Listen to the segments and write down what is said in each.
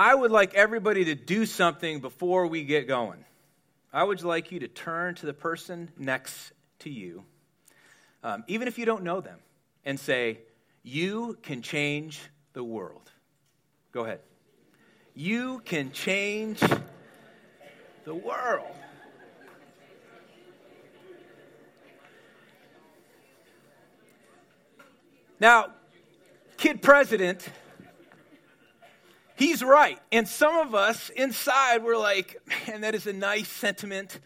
I would like everybody to do something before we get going. I would like you to turn to the person next to you, um, even if you don't know them, and say, You can change the world. Go ahead. You can change the world. Now, kid president, he's right. And some of us inside, we're like, man, that is a nice sentiment.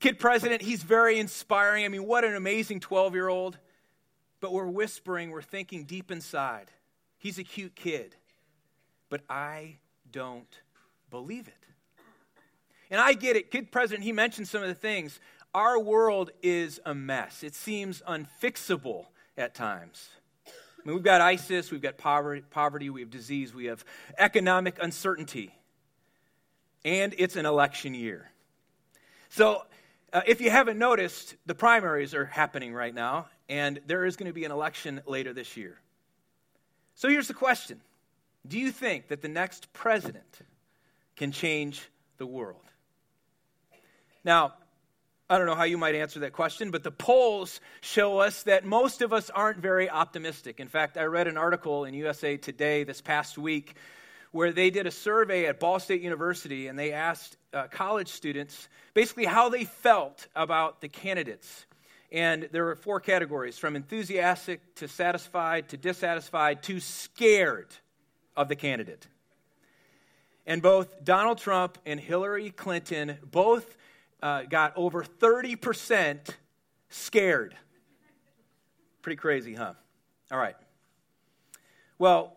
Kid president, he's very inspiring. I mean, what an amazing 12 year old. But we're whispering, we're thinking deep inside, he's a cute kid. But I don't believe it. And I get it. Kid president, he mentioned some of the things. Our world is a mess, it seems unfixable at times. I mean, we've got ISIS, we've got poverty, poverty, we have disease, we have economic uncertainty, and it's an election year. So, uh, if you haven't noticed, the primaries are happening right now, and there is going to be an election later this year. So, here's the question Do you think that the next president can change the world? Now, I don't know how you might answer that question, but the polls show us that most of us aren't very optimistic. In fact, I read an article in USA Today this past week where they did a survey at Ball State University and they asked uh, college students basically how they felt about the candidates. And there were four categories from enthusiastic to satisfied to dissatisfied to scared of the candidate. And both Donald Trump and Hillary Clinton both uh, got over 30% scared. Pretty crazy, huh? All right. Well,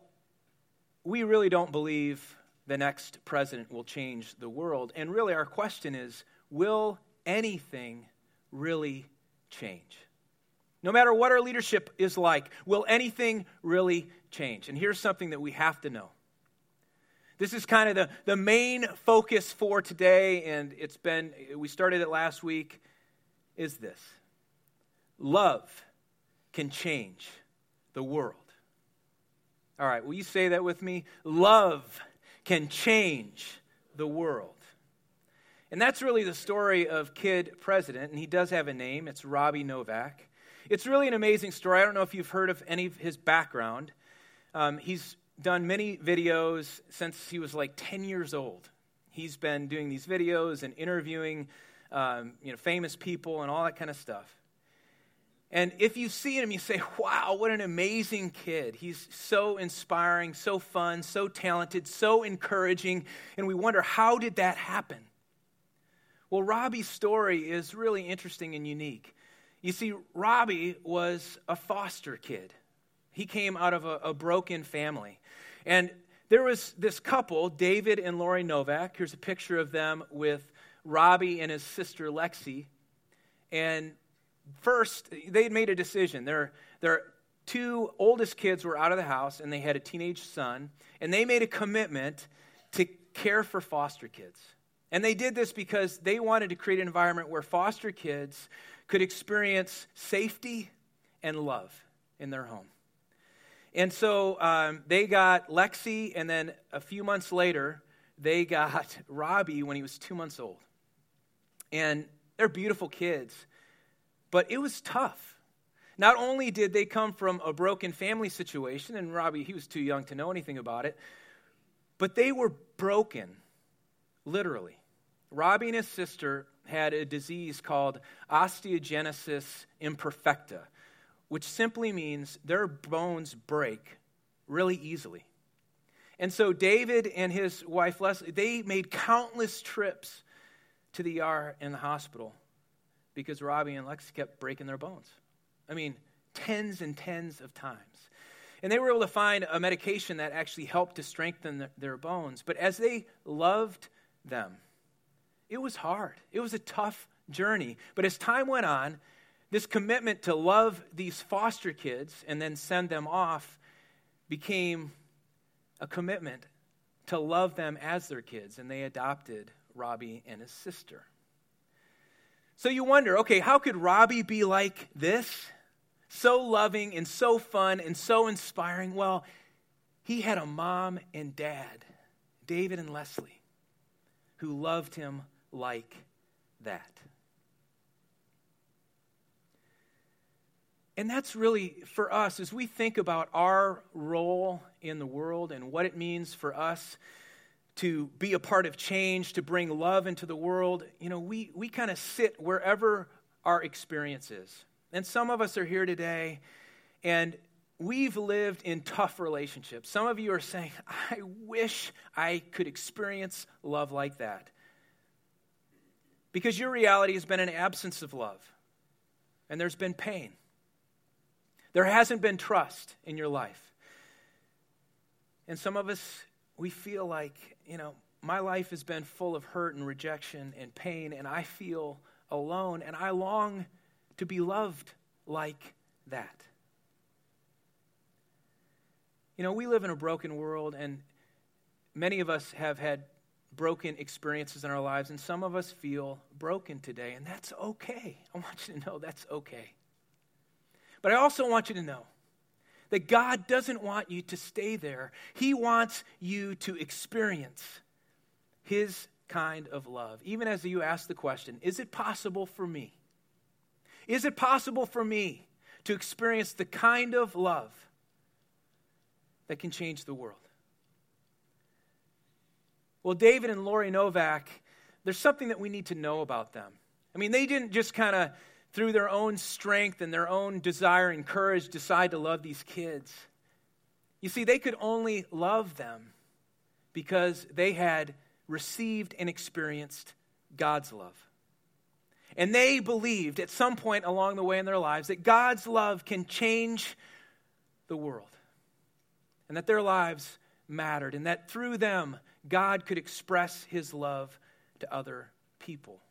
we really don't believe the next president will change the world. And really, our question is will anything really change? No matter what our leadership is like, will anything really change? And here's something that we have to know this is kind of the, the main focus for today, and it's been, we started it last week, is this love can change the world. All right, will you say that with me? Love can change the world. And that's really the story of Kid President, and he does have a name. It's Robbie Novak. It's really an amazing story. I don't know if you've heard of any of his background. Um, he's done many videos since he was like 10 years old. He's been doing these videos and interviewing um, you know, famous people and all that kind of stuff. And if you see him, you say, wow, what an amazing kid. He's so inspiring, so fun, so talented, so encouraging. And we wonder, how did that happen? Well, Robbie's story is really interesting and unique. You see, Robbie was a foster kid. He came out of a, a broken family. And there was this couple, David and Lori Novak. Here's a picture of them with Robbie and his sister Lexi. And first, they had made a decision. Their, their two oldest kids were out of the house, and they had a teenage son. And they made a commitment to care for foster kids. And they did this because they wanted to create an environment where foster kids could experience safety and love in their home. And so um, they got Lexi, and then a few months later, they got Robbie when he was two months old. And they're beautiful kids, but it was tough. Not only did they come from a broken family situation, and Robbie, he was too young to know anything about it, but they were broken, literally. Robbie and his sister had a disease called osteogenesis imperfecta which simply means their bones break really easily. And so David and his wife Leslie, they made countless trips to the ER and the hospital because Robbie and Lex kept breaking their bones. I mean, tens and tens of times. And they were able to find a medication that actually helped to strengthen their bones. But as they loved them, it was hard. It was a tough journey. But as time went on, this commitment to love these foster kids and then send them off became a commitment to love them as their kids, and they adopted Robbie and his sister. So you wonder okay, how could Robbie be like this? So loving and so fun and so inspiring. Well, he had a mom and dad David and Leslie, who loved him like that. And that's really for us as we think about our role in the world and what it means for us to be a part of change, to bring love into the world. You know, we, we kind of sit wherever our experience is. And some of us are here today and we've lived in tough relationships. Some of you are saying, I wish I could experience love like that. Because your reality has been an absence of love, and there's been pain. There hasn't been trust in your life. And some of us, we feel like, you know, my life has been full of hurt and rejection and pain, and I feel alone, and I long to be loved like that. You know, we live in a broken world, and many of us have had broken experiences in our lives, and some of us feel broken today, and that's okay. I want you to know that's okay. But I also want you to know that God doesn't want you to stay there, He wants you to experience His kind of love. Even as you ask the question, is it possible for me? Is it possible for me to experience the kind of love that can change the world? Well, David and Lori Novak, there's something that we need to know about them. I mean, they didn't just kind of, through their own strength and their own desire and courage, decide to love these kids. You see, they could only love them because they had received and experienced God's love. And they believed at some point along the way in their lives that God's love can change the world and that their lives mattered and that through them God could express his love to other people.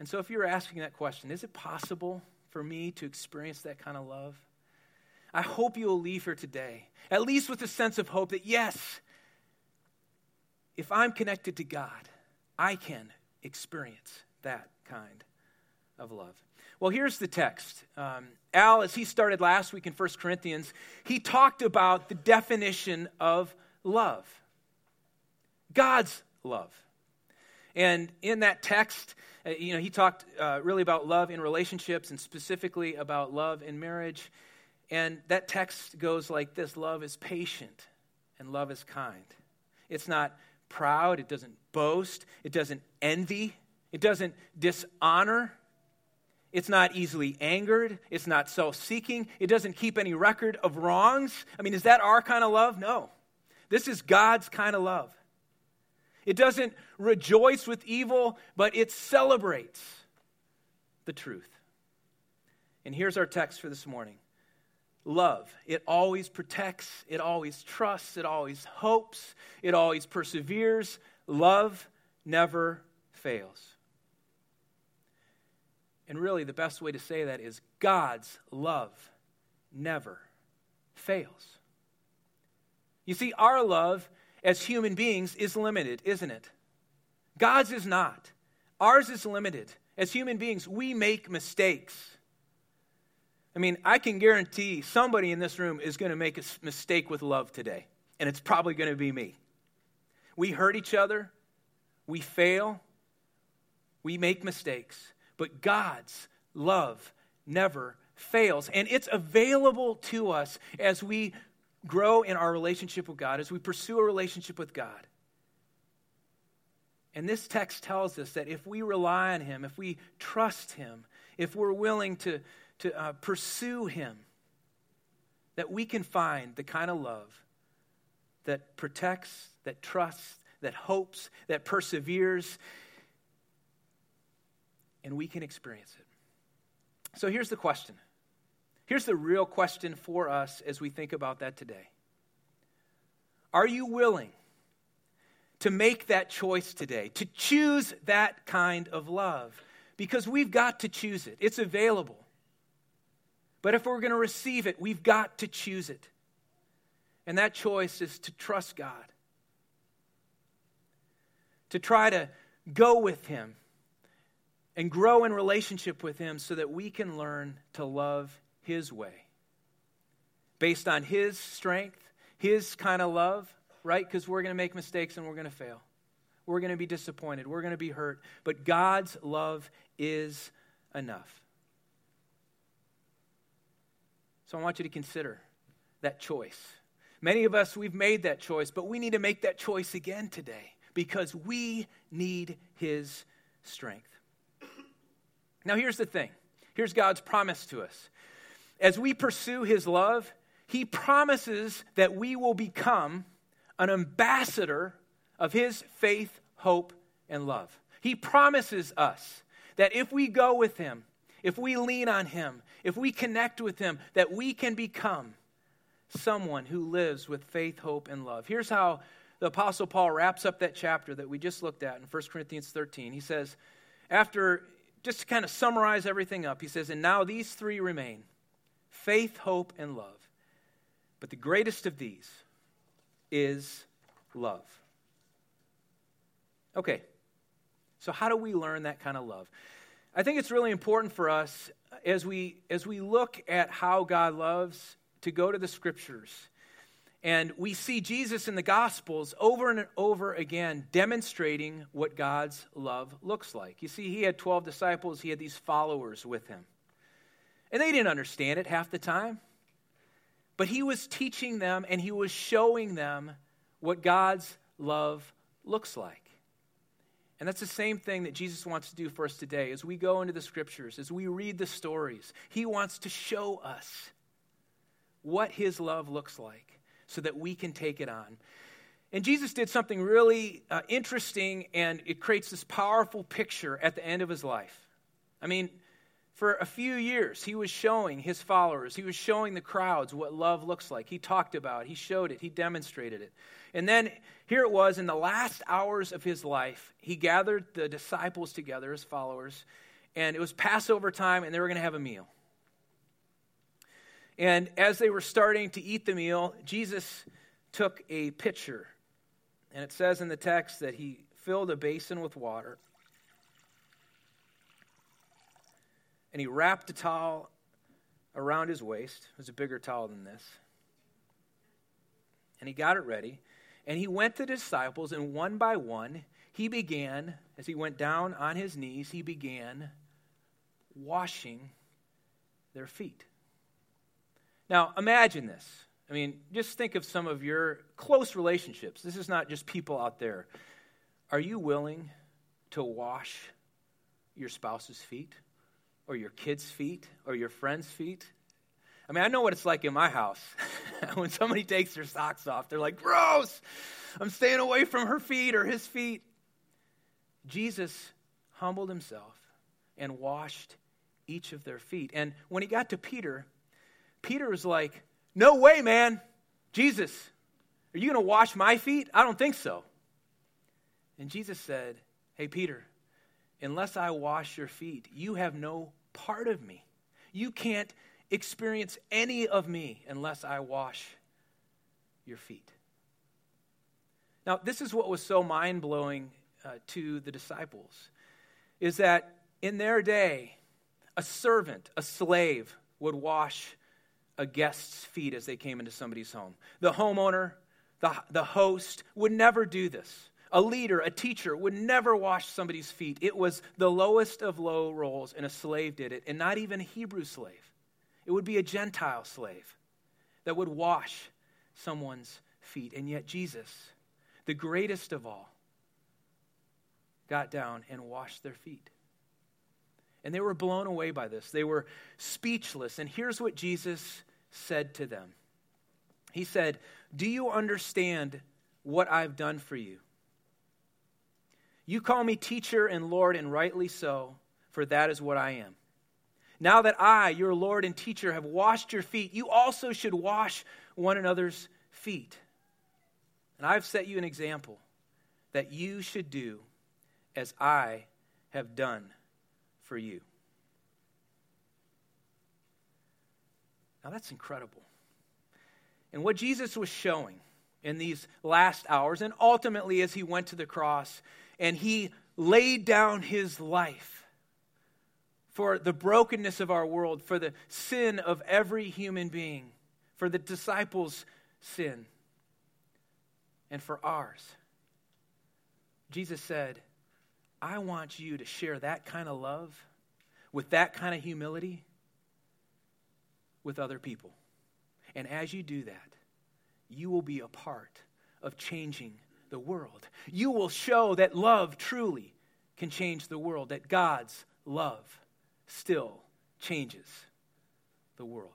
And so, if you're asking that question, is it possible for me to experience that kind of love? I hope you will leave here today, at least with a sense of hope that yes, if I'm connected to God, I can experience that kind of love. Well, here's the text. Um, Al, as he started last week in 1 Corinthians, he talked about the definition of love God's love. And in that text, uh, you know, he talked uh, really about love in relationships and specifically about love in marriage. And that text goes like this love is patient and love is kind. It's not proud, it doesn't boast, it doesn't envy, it doesn't dishonor. It's not easily angered. It's not self seeking. It doesn't keep any record of wrongs. I mean, is that our kind of love? No. This is God's kind of love. It doesn't rejoice with evil, but it celebrates the truth. And here's our text for this morning love. It always protects, it always trusts, it always hopes, it always perseveres. Love never fails. And really, the best way to say that is God's love never fails. You see, our love as human beings is limited, isn't it? God's is not. Ours is limited. As human beings, we make mistakes. I mean, I can guarantee somebody in this room is going to make a mistake with love today, and it's probably going to be me. We hurt each other, we fail, we make mistakes, but God's love never fails, and it's available to us as we grow in our relationship with God, as we pursue a relationship with God. And this text tells us that if we rely on Him, if we trust Him, if we're willing to to uh, pursue Him, that we can find the kind of love that protects, that trusts, that hopes, that perseveres, and we can experience it. So here's the question. Here's the real question for us as we think about that today. Are you willing to make that choice today, to choose that kind of love? Because we've got to choose it, it's available. But if we're going to receive it, we've got to choose it. And that choice is to trust God, to try to go with Him and grow in relationship with Him so that we can learn to love His way. Based on His strength, His kind of love, right? Because we're going to make mistakes and we're going to fail. We're going to be disappointed. We're going to be hurt. But God's love is enough. So I want you to consider that choice. Many of us, we've made that choice, but we need to make that choice again today because we need His strength. Now, here's the thing here's God's promise to us. As we pursue His love, He promises that we will become an ambassador of His faith, hope, and love. He promises us that if we go with Him, if we lean on Him, if we connect with Him, that we can become someone who lives with faith, hope, and love. Here's how the Apostle Paul wraps up that chapter that we just looked at in 1 Corinthians 13. He says, after just to kind of summarize everything up, he says, And now these three remain faith, hope, and love. But the greatest of these is love. Okay, so how do we learn that kind of love? I think it's really important for us as we, as we look at how God loves to go to the scriptures. And we see Jesus in the Gospels over and over again demonstrating what God's love looks like. You see, he had 12 disciples, he had these followers with him. And they didn't understand it half the time. But he was teaching them and he was showing them what God's love looks like. And that's the same thing that Jesus wants to do for us today. As we go into the scriptures, as we read the stories, he wants to show us what his love looks like so that we can take it on. And Jesus did something really uh, interesting, and it creates this powerful picture at the end of his life. I mean, for a few years, he was showing his followers, he was showing the crowds what love looks like. He talked about it, he showed it, he demonstrated it. And then here it was in the last hours of his life, he gathered the disciples together, his followers, and it was Passover time, and they were going to have a meal. And as they were starting to eat the meal, Jesus took a pitcher. And it says in the text that he filled a basin with water. And he wrapped a towel around his waist. It was a bigger towel than this. And he got it ready. And he went to the disciples, and one by one, he began, as he went down on his knees, he began washing their feet. Now, imagine this. I mean, just think of some of your close relationships. This is not just people out there. Are you willing to wash your spouse's feet, or your kids' feet, or your friends' feet? I mean, I know what it's like in my house. when somebody takes their socks off, they're like, gross! I'm staying away from her feet or his feet. Jesus humbled himself and washed each of their feet. And when he got to Peter, Peter was like, No way, man. Jesus, are you going to wash my feet? I don't think so. And Jesus said, Hey, Peter, unless I wash your feet, you have no part of me. You can't experience any of me unless I wash your feet. Now, this is what was so mind blowing uh, to the disciples is that in their day, a servant, a slave, would wash a guest's feet as they came into somebody's home. The homeowner, the, the host would never do this. A leader, a teacher would never wash somebody's feet. It was the lowest of low roles, and a slave did it, and not even a Hebrew slave. It would be a Gentile slave that would wash someone's feet. And yet, Jesus, the greatest of all, got down and washed their feet. And they were blown away by this. They were speechless. And here's what Jesus said to them He said, Do you understand what I've done for you? You call me teacher and Lord, and rightly so, for that is what I am. Now that I, your Lord and teacher, have washed your feet, you also should wash one another's feet. And I've set you an example that you should do as I have done for you. Now that's incredible. And what Jesus was showing in these last hours, and ultimately as he went to the cross and he laid down his life for the brokenness of our world, for the sin of every human being, for the disciples' sin. and for ours. Jesus said, I want you to share that kind of love with that kind of humility with other people. And as you do that, you will be a part of changing the world. You will show that love truly can change the world, that God's love still changes the world.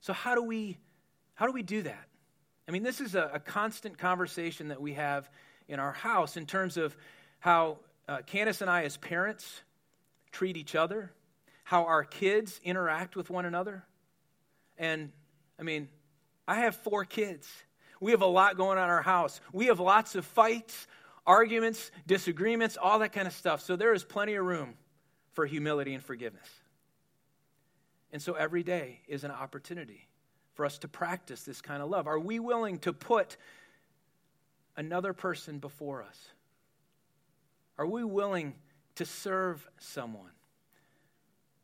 So how do we how do we do that? I mean, this is a, a constant conversation that we have in our house in terms of how uh, Candace and I, as parents, treat each other, how our kids interact with one another. And I mean, I have four kids. We have a lot going on in our house. We have lots of fights, arguments, disagreements, all that kind of stuff. So there is plenty of room for humility and forgiveness. And so every day is an opportunity for us to practice this kind of love. Are we willing to put another person before us? Are we willing to serve someone?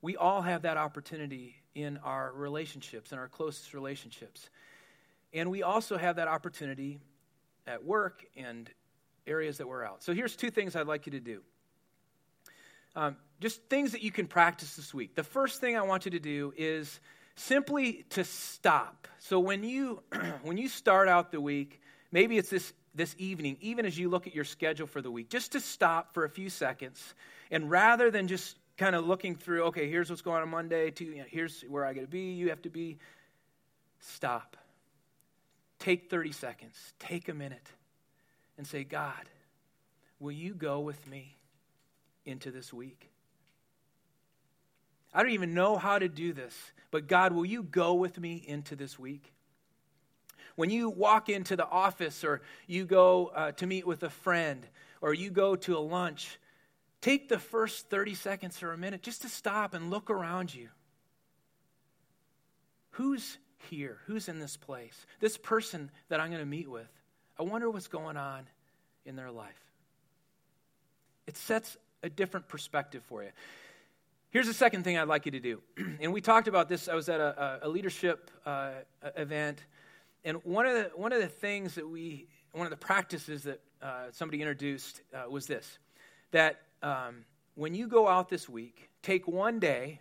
We all have that opportunity in our relationships, in our closest relationships. And we also have that opportunity at work and areas that we're out. So here's two things I'd like you to do. Um, just things that you can practice this week. The first thing I want you to do is simply to stop. So when you when you start out the week, maybe it's this this evening, even as you look at your schedule for the week, just to stop for a few seconds and rather than just kind of looking through, okay, here's what's going on Monday, to, you know, here's where I got to be, you have to be, stop. Take 30 seconds, take a minute, and say, God, will you go with me into this week? I don't even know how to do this, but God, will you go with me into this week? When you walk into the office or you go uh, to meet with a friend or you go to a lunch, take the first 30 seconds or a minute just to stop and look around you. Who's here? Who's in this place? This person that I'm going to meet with. I wonder what's going on in their life. It sets a different perspective for you. Here's the second thing I'd like you to do. and we talked about this. I was at a, a leadership uh, event and one of the, one of the things that we, one of the practices that uh, somebody introduced uh, was this that um, when you go out this week, take one day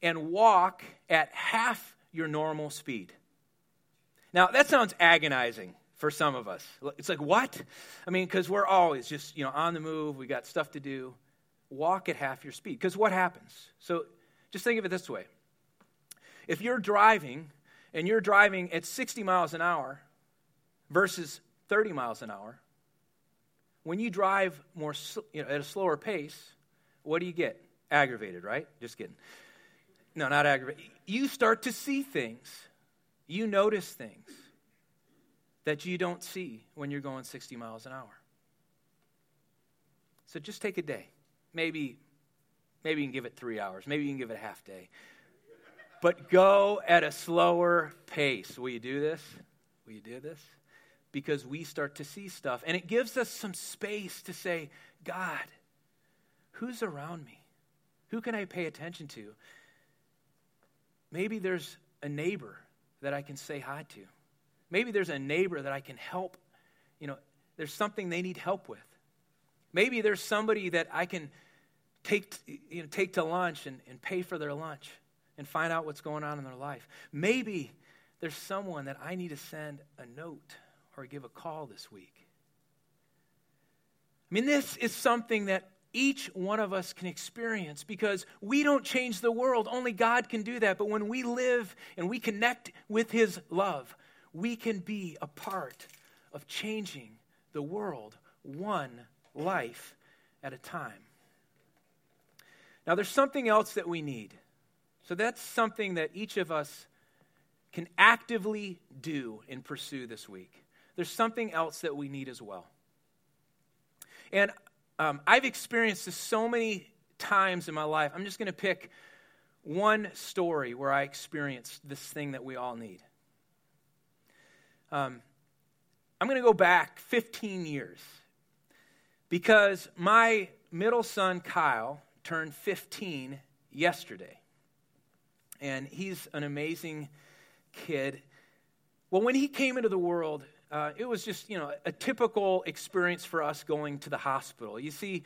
and walk at half your normal speed. Now, that sounds agonizing for some of us. It's like, what? I mean, because we're always just, you know, on the move, we got stuff to do. Walk at half your speed. Because what happens? So just think of it this way. If you're driving and you're driving at 60 miles an hour versus 30 miles an hour, when you drive more you know, at a slower pace, what do you get? Aggravated, right? Just kidding. No, not aggravated. You start to see things. You notice things that you don't see when you're going 60 miles an hour. So just take a day. Maybe maybe you can give it 3 hours. Maybe you can give it a half day but go at a slower pace. Will you do this? Will you do this? Because we start to see stuff. And it gives us some space to say, God, who's around me? Who can I pay attention to? Maybe there's a neighbor that I can say hi to. Maybe there's a neighbor that I can help. You know, there's something they need help with. Maybe there's somebody that I can take, you know, take to lunch and, and pay for their lunch and find out what's going on in their life. Maybe there's someone that I need to send a note or give a call this week. I mean, this is something that each one of us can experience because we don't change the world. Only God can do that. But when we live and we connect with His love, we can be a part of changing the world one life at a time. Now, there's something else that we need. So that's something that each of us can actively do and pursue this week. There's something else that we need as well. And um, I've experienced this so many times in my life. I'm just going to pick one story where I experienced this thing that we all need. Um, I'm going to go back 15 years because my middle son, Kyle, turned 15 yesterday and he's an amazing kid. Well, when he came into the world, uh, it was just, you know, a typical experience for us going to the hospital. You see,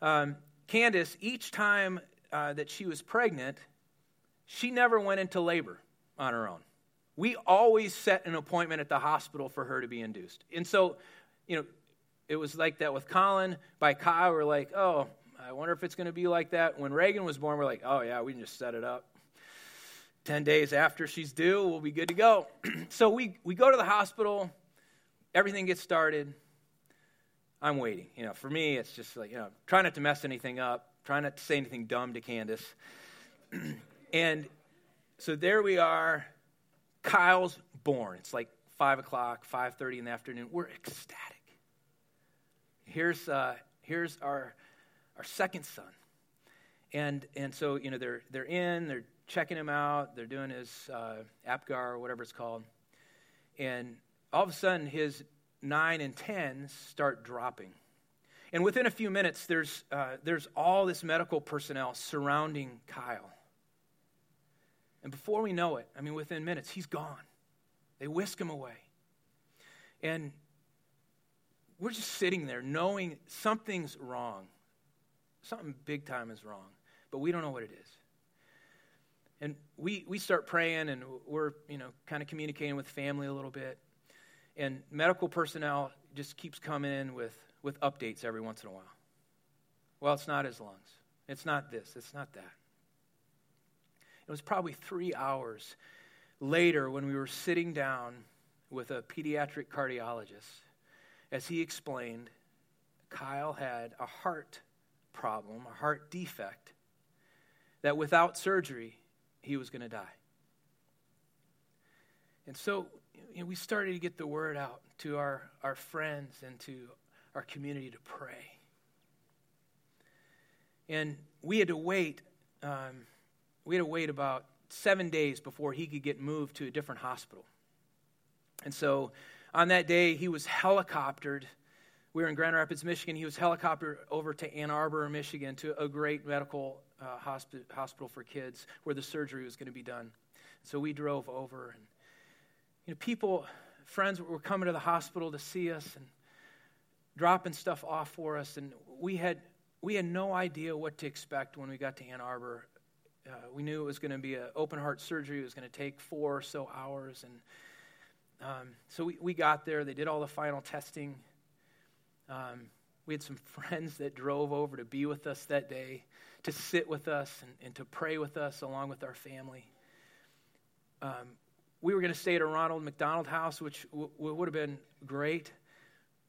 um, Candace, each time uh, that she was pregnant, she never went into labor on her own. We always set an appointment at the hospital for her to be induced. And so, you know, it was like that with Colin. By Kyle, we're like, oh, I wonder if it's going to be like that. When Reagan was born, we're like, oh, yeah, we can just set it up. 10 days after she's due, we'll be good to go. so we, we go to the hospital, everything gets started. I'm waiting. You know, for me, it's just like, you know, try not to mess anything up, try not to say anything dumb to Candace. and so there we are. Kyle's born. It's like 5 o'clock, 5.30 in the afternoon. We're ecstatic. Here's, uh, here's our, our second son. And, and so, you know, they're, they're in, they're checking him out. They're doing his uh, APGAR or whatever it's called. And all of a sudden, his nine and tens start dropping. And within a few minutes, there's, uh, there's all this medical personnel surrounding Kyle. And before we know it, I mean, within minutes, he's gone. They whisk him away. And we're just sitting there knowing something's wrong. Something big time is wrong, but we don't know what it is. And we, we start praying and we're, you know, kind of communicating with family a little bit. And medical personnel just keeps coming in with, with updates every once in a while. Well, it's not his lungs. It's not this. It's not that. It was probably three hours later when we were sitting down with a pediatric cardiologist as he explained Kyle had a heart problem, a heart defect, that without surgery, he was going to die. And so you know, we started to get the word out to our, our friends and to our community to pray. And we had to wait, um, we had to wait about seven days before he could get moved to a different hospital. And so on that day, he was helicoptered. We were in Grand Rapids, Michigan. He was helicoptered over to Ann Arbor, Michigan, to a great medical uh, hospi- hospital for kids where the surgery was going to be done. So we drove over, and you know, people, friends were coming to the hospital to see us and dropping stuff off for us, and we had we had no idea what to expect when we got to Ann Arbor. Uh, we knew it was going to be an open heart surgery. It was going to take four or so hours, and um, so we, we got there. They did all the final testing. Um, we had some friends that drove over to be with us that day to sit with us and, and to pray with us along with our family. Um, we were going to stay at a Ronald McDonald house, which w- would have been great,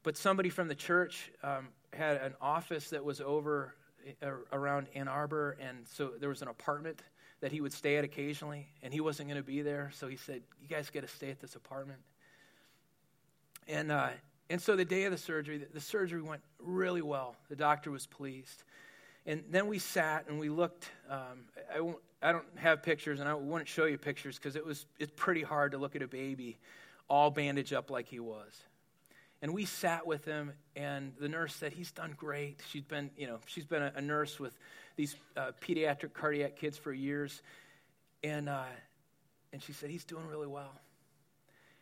but somebody from the church um, had an office that was over uh, around Ann Arbor, and so there was an apartment that he would stay at occasionally, and he wasn't going to be there, so he said, "You guys got to stay at this apartment." And uh, and so the day of the surgery, the, the surgery went really well. The doctor was pleased. And then we sat and we looked. Um, I, won't, I don't have pictures, and I wouldn't show you pictures because it was it's pretty hard to look at a baby all bandaged up like he was. And we sat with him, and the nurse said he's done great. She's been, you know, she's been a, a nurse with these uh, pediatric cardiac kids for years, and uh, and she said he's doing really well.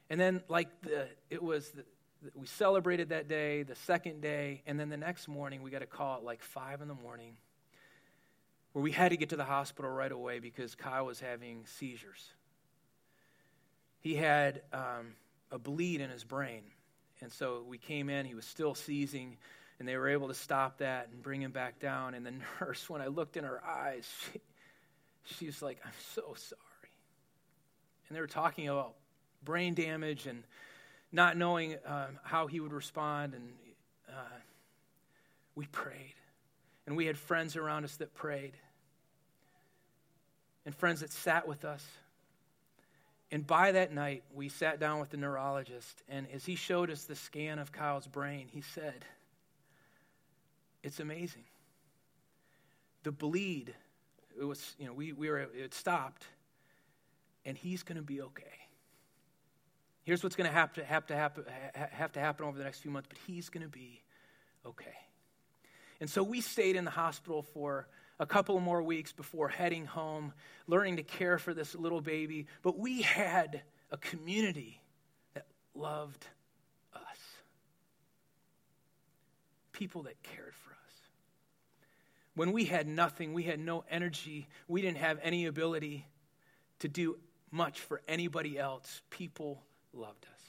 And then, like the, it was the, we celebrated that day, the second day, and then the next morning we got a call at like five in the morning where we had to get to the hospital right away because Kyle was having seizures. He had um, a bleed in his brain. And so we came in, he was still seizing, and they were able to stop that and bring him back down. And the nurse, when I looked in her eyes, she, she was like, I'm so sorry. And they were talking about brain damage and not knowing um, how he would respond. And uh, we prayed. And we had friends around us that prayed, and friends that sat with us. And by that night, we sat down with the neurologist, and as he showed us the scan of Kyle's brain, he said, It's amazing. The bleed, it was, you know, we, we were, it stopped, and he's going to be okay. Here's what's going to have to, have, to happen, have to happen over the next few months, but he's going to be okay. And so we stayed in the hospital for a couple more weeks before heading home, learning to care for this little baby. But we had a community that loved us, people that cared for us. When we had nothing, we had no energy, we didn't have any ability to do much for anybody else, people loved us.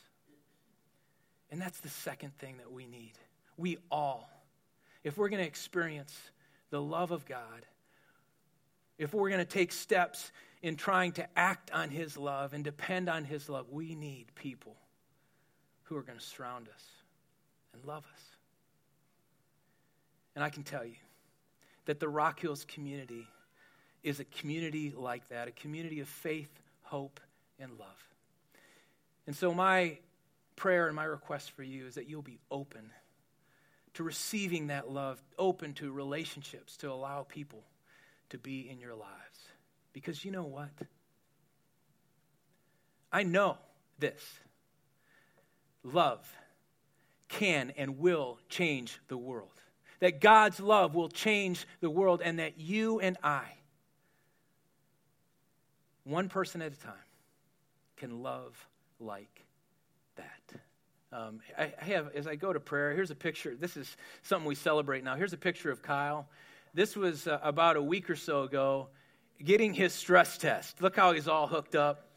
And that's the second thing that we need. We all, if we're going to experience the love of God, if we're going to take steps in trying to act on His love and depend on His love, we need people who are going to surround us and love us. And I can tell you that the Rock Hills community is a community like that, a community of faith, hope, and love. And so, my prayer and my request for you is that you'll be open to receiving that love, open to relationships, to allow people to be in your lives. Because you know what? I know this love can and will change the world. That God's love will change the world, and that you and I, one person at a time, can love like that. Um, I, I have, as I go to prayer, here's a picture. This is something we celebrate now. Here's a picture of Kyle. This was uh, about a week or so ago, getting his stress test. Look how he's all hooked up.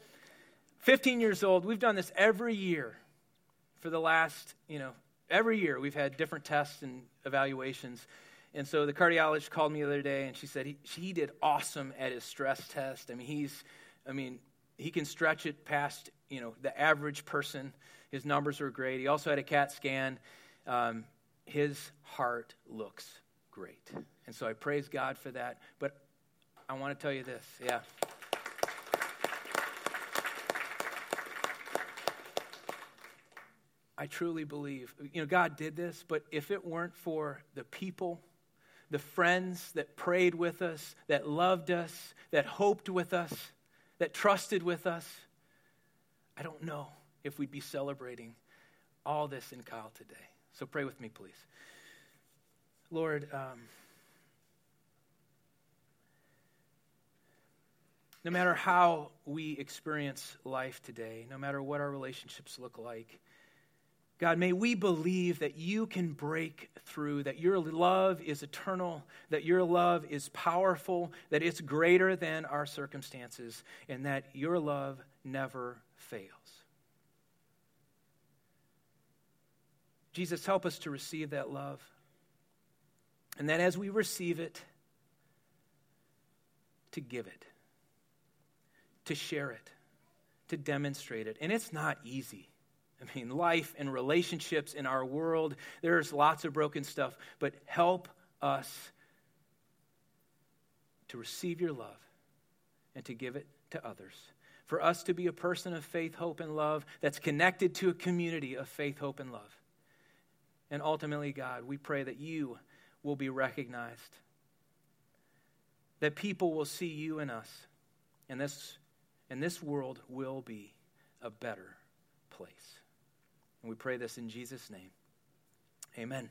15 years old. We've done this every year for the last, you know, every year we've had different tests and evaluations. And so the cardiologist called me the other day and she said he, he did awesome at his stress test. I mean, he's, I mean, he can stretch it past, you know, the average person. His numbers are great. He also had a CAT scan. Um, his heart looks great. And so I praise God for that. But I want to tell you this. Yeah. I truly believe, you know, God did this, but if it weren't for the people, the friends that prayed with us, that loved us, that hoped with us, that trusted with us, I don't know if we'd be celebrating all this in Kyle today. So pray with me, please. Lord, um, no matter how we experience life today, no matter what our relationships look like, God, may we believe that you can break through, that your love is eternal, that your love is powerful, that it's greater than our circumstances, and that your love never fails. Jesus, help us to receive that love. And that as we receive it, to give it, to share it, to demonstrate it. And it's not easy. I mean, life and relationships in our world, there's lots of broken stuff, but help us to receive your love and to give it to others. For us to be a person of faith, hope, and love that's connected to a community of faith, hope, and love. And ultimately, God, we pray that you will be recognized, that people will see you in us, and this, and this world will be a better place. And we pray this in Jesus' name. Amen.